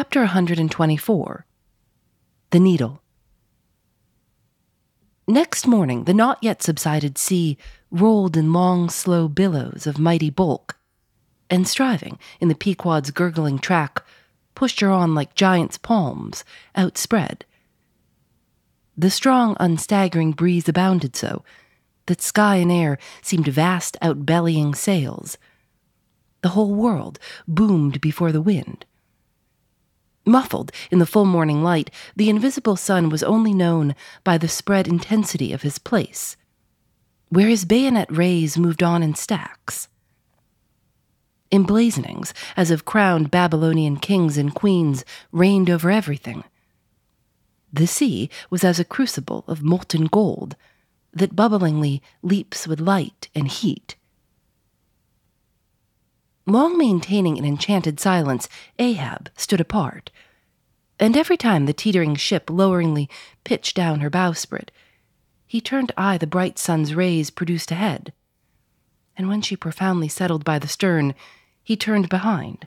Chapter 124 The Needle. Next morning, the not yet subsided sea rolled in long, slow billows of mighty bulk, and striving in the Pequod's gurgling track, pushed her on like giants' palms, outspread. The strong, unstaggering breeze abounded so that sky and air seemed vast, outbellying sails. The whole world boomed before the wind. Muffled in the full morning light, the invisible sun was only known by the spread intensity of his place, where his bayonet rays moved on in stacks. Emblazonings, as of crowned Babylonian kings and queens, reigned over everything. The sea was as a crucible of molten gold that bubblingly leaps with light and heat. Long maintaining an enchanted silence, Ahab stood apart. And every time the teetering ship loweringly pitched down her bowsprit, he turned eye the bright sun's rays produced ahead. And when she profoundly settled by the stern, he turned behind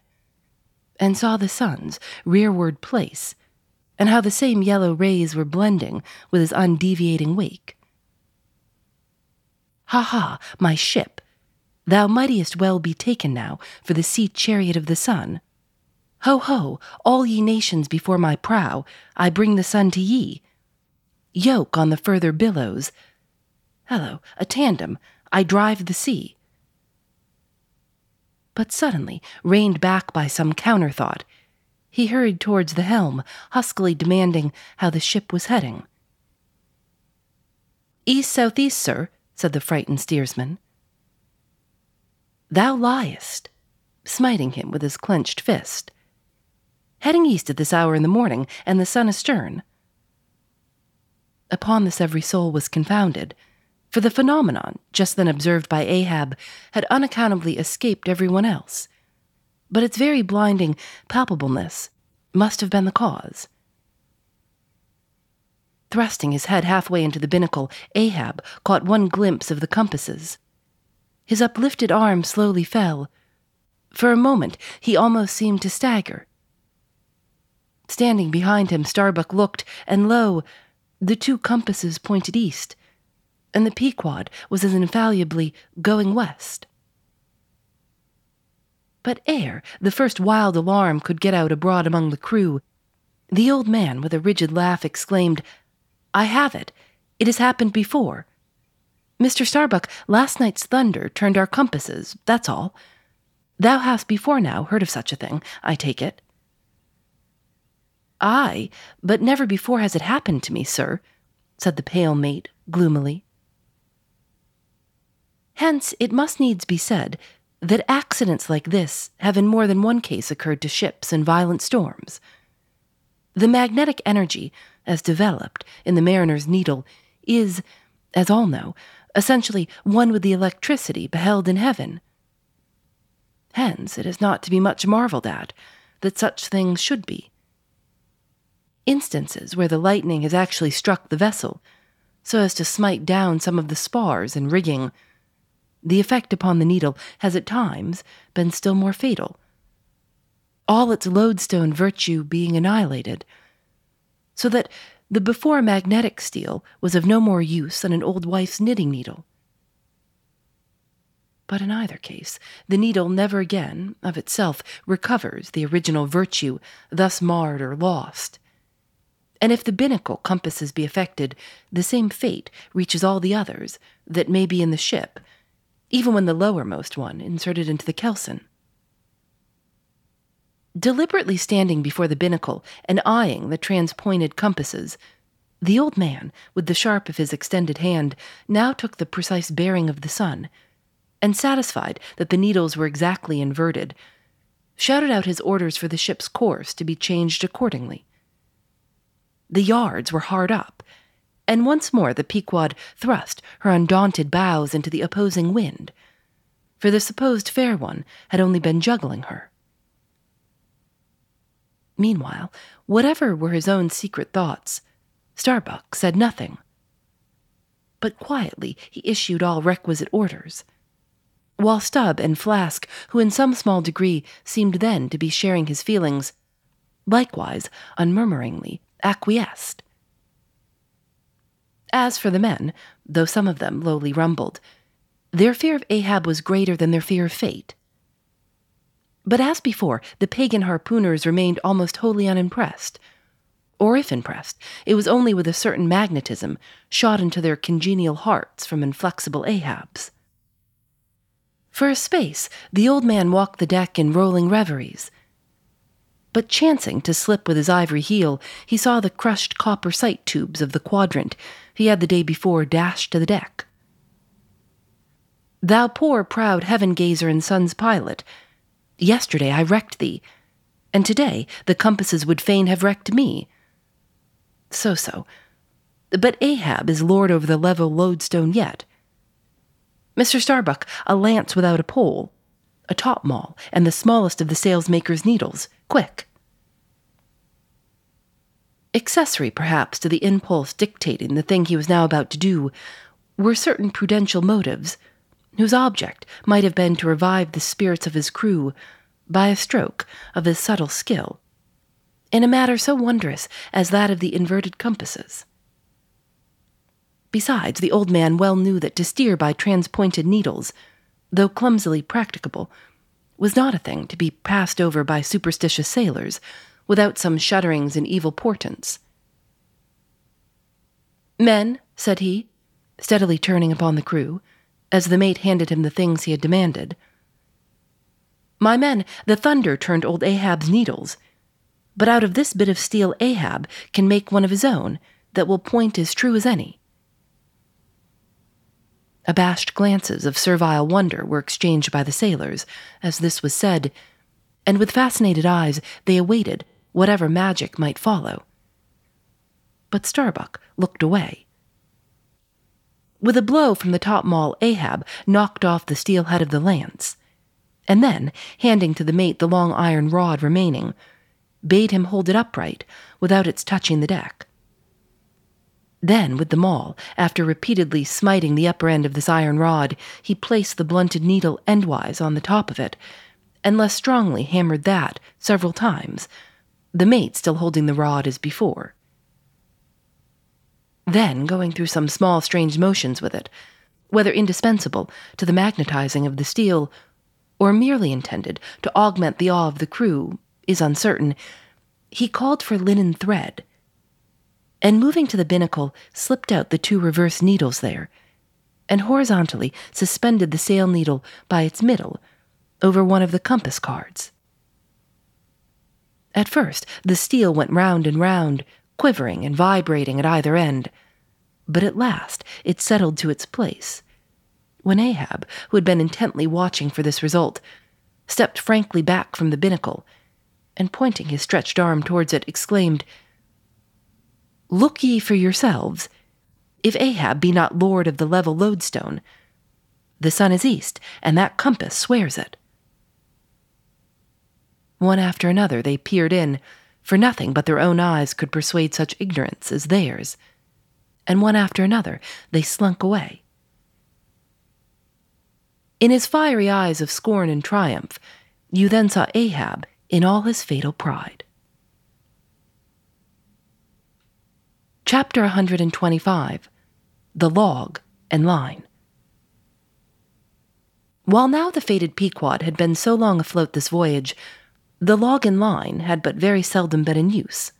and saw the sun's rearward place, and how the same yellow rays were blending with his undeviating wake. Ha ha, my ship, Thou mightest well be taken now for the sea chariot of the sun. Ho ho, all ye nations before my prow, I bring the sun to ye. Yoke on the further billows. Hello, a tandem, I drive the sea. But suddenly, reined back by some counterthought, he hurried towards the helm, huskily demanding how the ship was heading. East southeast, sir, said the frightened steersman. Thou liest, smiting him with his clenched fist. Heading east at this hour in the morning, and the sun astern. Upon this every soul was confounded, for the phenomenon, just then observed by Ahab, had unaccountably escaped everyone else. But its very blinding palpableness must have been the cause. Thrusting his head halfway into the binnacle, Ahab caught one glimpse of the compasses. His uplifted arm slowly fell. For a moment, he almost seemed to stagger. Standing behind him, Starbuck looked, and lo, the two compasses pointed east, and the Pequod was as infallibly going west. But ere the first wild alarm could get out abroad among the crew, the old man, with a rigid laugh, exclaimed, I have it. It has happened before. Mr. Starbuck, last night's thunder turned our compasses, that's all. Thou hast before now heard of such a thing, I take it. Ay, but never before has it happened to me, sir, said the pale mate gloomily. Hence, it must needs be said that accidents like this have in more than one case occurred to ships in violent storms. The magnetic energy, as developed in the mariner's needle, is, as all know, essentially one with the electricity beheld in heaven. Hence, it is not to be much marveled at that such things should be. Instances where the lightning has actually struck the vessel, so as to smite down some of the spars and rigging, the effect upon the needle has at times been still more fatal, all its lodestone virtue being annihilated, so that the before magnetic steel was of no more use than an old wife's knitting needle. But in either case, the needle never again, of itself, recovers the original virtue thus marred or lost. And if the binnacle compasses be affected, the same fate reaches all the others that may be in the ship, even when the lowermost one inserted into the kelson. Deliberately standing before the binnacle and eyeing the transpointed compasses, the old man, with the sharp of his extended hand, now took the precise bearing of the sun, and satisfied that the needles were exactly inverted, shouted out his orders for the ship's course to be changed accordingly. The yards were hard up, and once more the Pequod thrust her undaunted bows into the opposing wind, for the supposed fair one had only been juggling her. Meanwhile, whatever were his own secret thoughts, Starbuck said nothing. But quietly he issued all requisite orders. While Stubb and Flask, who in some small degree seemed then to be sharing his feelings, likewise unmurmuringly acquiesced. As for the men, though some of them lowly rumbled, their fear of Ahab was greater than their fear of fate. But as before, the pagan harpooners remained almost wholly unimpressed. Or if impressed, it was only with a certain magnetism shot into their congenial hearts from inflexible Ahab's. For a space, the old man walked the deck in rolling reveries. But chancing to slip with his ivory heel, he saw the crushed copper sight tubes of the quadrant he had the day before dashed to the deck. Thou poor proud heaven gazer and sun's pilot, Yesterday I wrecked thee, and today the compasses would fain have wrecked me. So so. But Ahab is lord over the level lodestone yet. Mr. Starbuck, a lance without a pole, a topmaul, and the smallest of the sailmaker's needles. Quick! Accessory, perhaps, to the impulse dictating the thing he was now about to do, were certain prudential motives whose object might have been to revive the spirits of his crew by a stroke of his subtle skill, in a matter so wondrous as that of the inverted compasses. Besides, the old man well knew that to steer by transpointed needles, though clumsily practicable, was not a thing to be passed over by superstitious sailors without some shudderings and evil portents. Men, said he, steadily turning upon the crew, as the mate handed him the things he had demanded. My men, the thunder turned old Ahab's needles. But out of this bit of steel Ahab can make one of his own that will point as true as any. Abashed glances of servile wonder were exchanged by the sailors as this was said, and with fascinated eyes they awaited whatever magic might follow. But Starbuck looked away. With a blow from the top maul, Ahab knocked off the steel head of the lance, and then, handing to the mate the long iron rod remaining, bade him hold it upright without its touching the deck. Then, with the maul, after repeatedly smiting the upper end of this iron rod, he placed the blunted needle endwise on the top of it, and less strongly hammered that several times, the mate still holding the rod as before. Then going through some small strange motions with it, whether indispensable to the magnetizing of the steel, or merely intended to augment the awe of the crew, is uncertain, he called for linen thread, and moving to the binnacle, slipped out the two reverse needles there, and horizontally suspended the sail needle by its middle over one of the compass cards. At first, the steel went round and round, quivering and vibrating at either end. But at last it settled to its place. When Ahab, who had been intently watching for this result, stepped frankly back from the binnacle, and pointing his stretched arm towards it, exclaimed, Look ye for yourselves. If Ahab be not lord of the level lodestone, the sun is east, and that compass swears it. One after another they peered in, for nothing but their own eyes could persuade such ignorance as theirs. And one after another they slunk away. In his fiery eyes of scorn and triumph, you then saw Ahab in all his fatal pride. Chapter 125 The Log and Line. While now the fated Pequod had been so long afloat this voyage, the log and line had but very seldom been in use.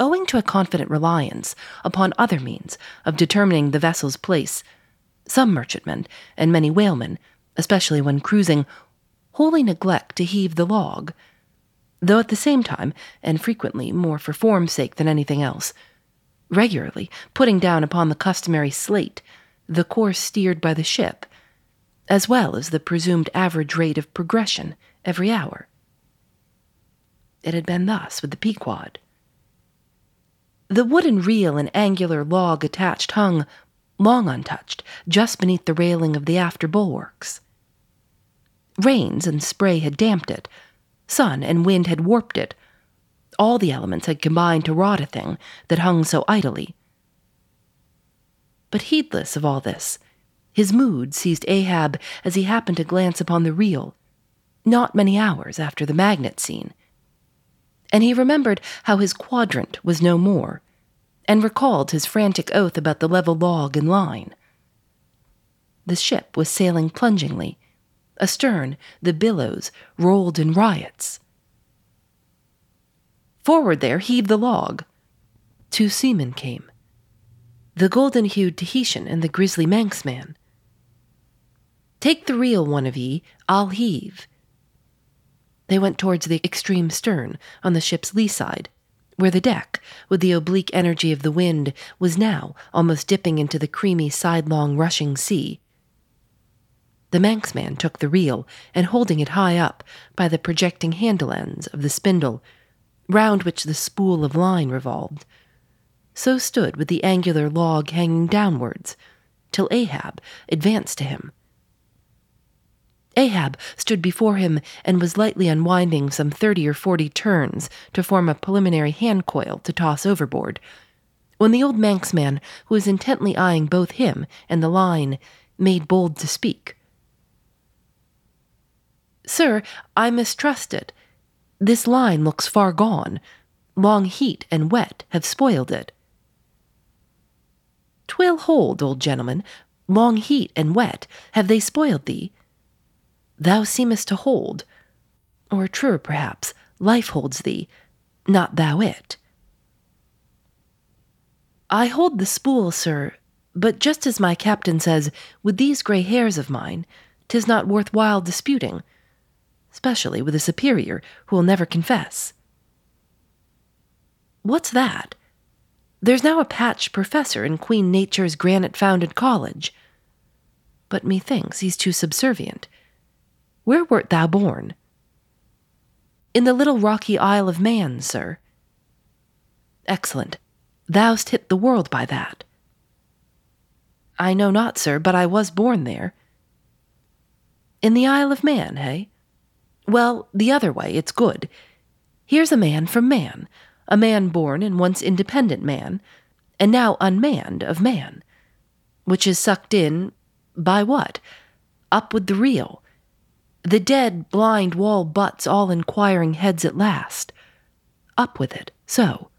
Owing to a confident reliance upon other means of determining the vessel's place, some merchantmen and many whalemen, especially when cruising, wholly neglect to heave the log, though at the same time, and frequently more for form's sake than anything else, regularly putting down upon the customary slate the course steered by the ship, as well as the presumed average rate of progression every hour. It had been thus with the Pequod. The wooden reel and angular log attached hung, long untouched, just beneath the railing of the after bulwarks. Rains and spray had damped it, sun and wind had warped it. All the elements had combined to rot a thing that hung so idly. But heedless of all this, his mood seized Ahab as he happened to glance upon the reel, not many hours after the magnet scene and he remembered how his quadrant was no more, and recalled his frantic oath about the level log and line. The ship was sailing plungingly. Astern, the billows rolled in riots. Forward there heaved the log. Two seamen came the golden hued Tahitian and the grizzly Manxman. Take the reel, one of ye, I'll heave, they went towards the extreme stern, on the ship's lee side, where the deck, with the oblique energy of the wind, was now almost dipping into the creamy, sidelong, rushing sea. The Manxman took the reel, and holding it high up by the projecting handle ends of the spindle, round which the spool of line revolved, so stood with the angular log hanging downwards, till Ahab advanced to him Ahab stood before him and was lightly unwinding some thirty or forty turns to form a preliminary hand coil to toss overboard, when the old Manxman, who was intently eyeing both him and the line, made bold to speak. Sir, I mistrust it. This line looks far gone. Long heat and wet have spoiled it. Twill hold, old gentleman. Long heat and wet, have they spoiled thee? Thou seemest to hold, or truer perhaps, life holds thee, not thou it. I hold the spool, sir, but just as my captain says, with these grey hairs of mine, 'tis not worth while disputing, especially with a superior who will never confess. What's that? There's now a patched professor in Queen Nature's granite founded college. But methinks he's too subservient. Where wert thou born? In the little rocky Isle of Man, sir. Excellent. Thou'st hit the world by that. I know not, sir, but I was born there. In the Isle of Man, hey? Well, the other way, it's good. Here's a man from man, a man born and once independent man, and now unmanned of man, which is sucked in by what? Up with the reel the dead, blind wall butts all inquiring heads at last. Up with it, so.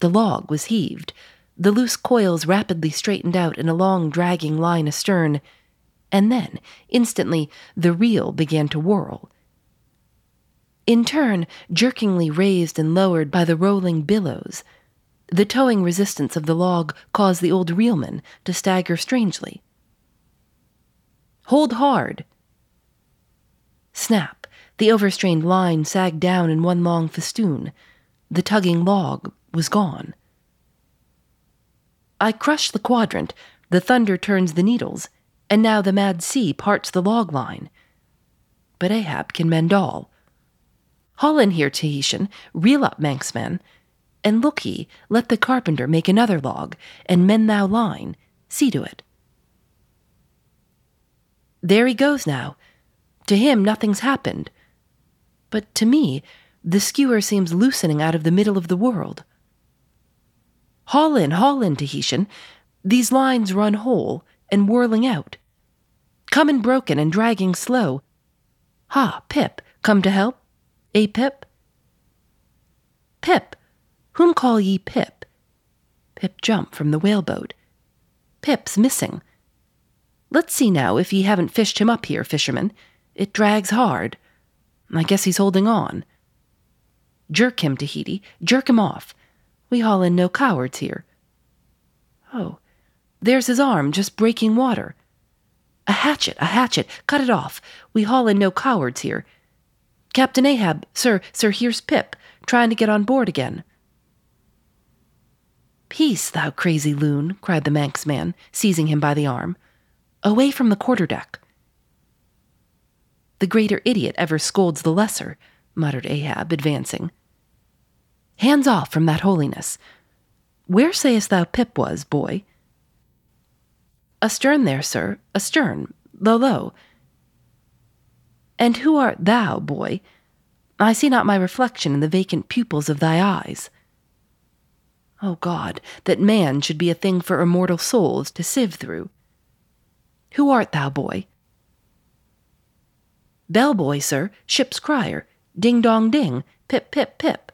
The log was heaved, the loose coils rapidly straightened out in a long, dragging line astern, and then, instantly, the reel began to whirl. In turn, jerkingly raised and lowered by the rolling billows, the towing resistance of the log caused the old reelman to stagger strangely. Hold hard. Snap. The overstrained line sagged down in one long festoon. The tugging log was gone. I crush the quadrant, the thunder turns the needles, and now the mad sea parts the log line. But Ahab can mend all. Haul in here, Tahitian, reel up, Manxman, and look ye, let the carpenter make another log, and mend thou line. See to it. There he goes now. To him, nothing's happened. But to me, the skewer seems loosening out of the middle of the world. Haul in, haul in, Tahitian. These lines run whole and whirling out. Coming broken and dragging slow. Ha, Pip, come to help? Eh, Pip? Pip, whom call ye Pip? Pip jump from the whaleboat. Pip's missing. Let's see now if ye haven't fished him up here, fisherman. It drags hard. I guess he's holding on. Jerk him, Tahiti. Jerk him off. We haul in no cowards here. Oh, there's his arm just breaking water. A hatchet, a hatchet. Cut it off. We haul in no cowards here. Captain Ahab, sir, sir, here's Pip, trying to get on board again. Peace, thou crazy loon, cried the Manx man, seizing him by the arm. Away from the quarterdeck. The greater idiot ever scolds the lesser, muttered Ahab, advancing. Hands off from that holiness. Where sayest thou Pip was, boy? Astern there, sir, astern, low, low. And who art thou, boy? I see not my reflection in the vacant pupils of thy eyes. O oh God, that man should be a thing for immortal souls to sieve through. Who art thou, boy? Bellboy, sir, ship's crier. Ding dong ding, pip pip pip.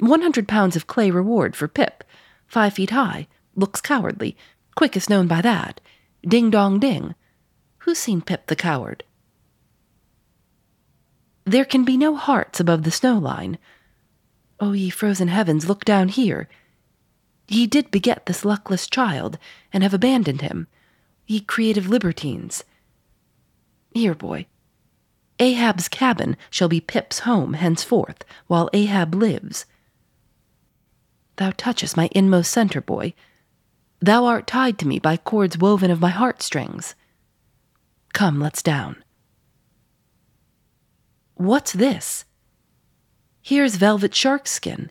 One hundred pounds of clay reward for Pip. Five feet high, looks cowardly, quickest known by that. Ding dong ding. Who's seen Pip the coward? There can be no hearts above the snow line. O ye frozen heavens, look down here. Ye did beget this luckless child, and have abandoned him, ye creative libertines. Here, boy. Ahab's cabin shall be Pip's home henceforth, while Ahab lives. Thou touchest my inmost centre, boy. Thou art tied to me by cords woven of my heartstrings. Come, let's down. What's this? Here's velvet shark skin,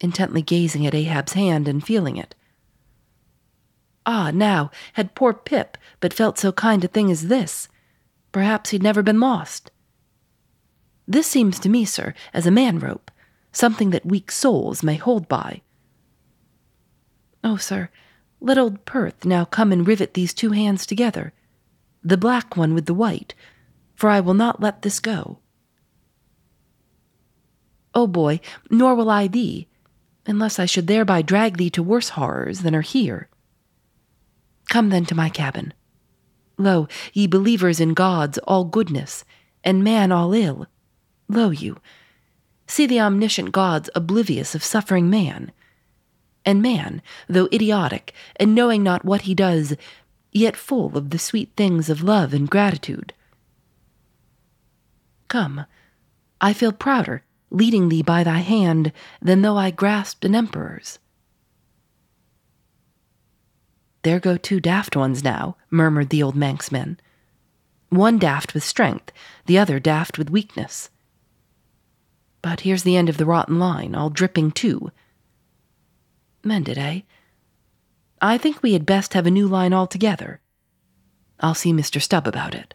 intently gazing at Ahab's hand and feeling it. Ah, now, had poor Pip but felt so kind a thing as this, perhaps he'd never been lost. This seems to me, sir, as a man rope, something that weak souls may hold by. Oh, sir, let old Perth now come and rivet these two hands together, the black one with the white, for I will not let this go. O oh boy, nor will I thee, unless I should thereby drag thee to worse horrors than are here. Come then to my cabin. Lo, ye believers in gods all goodness, and man all ill. Lo you, see the omniscient gods oblivious of suffering man. And man, though idiotic, and knowing not what he does, yet full of the sweet things of love and gratitude. Come, I feel prouder, leading thee by thy hand, than though I grasped an emperor's. There go two daft ones now, murmured the old Manxman. One daft with strength, the other daft with weakness. But here's the end of the rotten line, all dripping too. Mended, eh? I think we had best have a new line altogether. I'll see Mr. Stubb about it.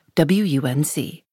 WUNC.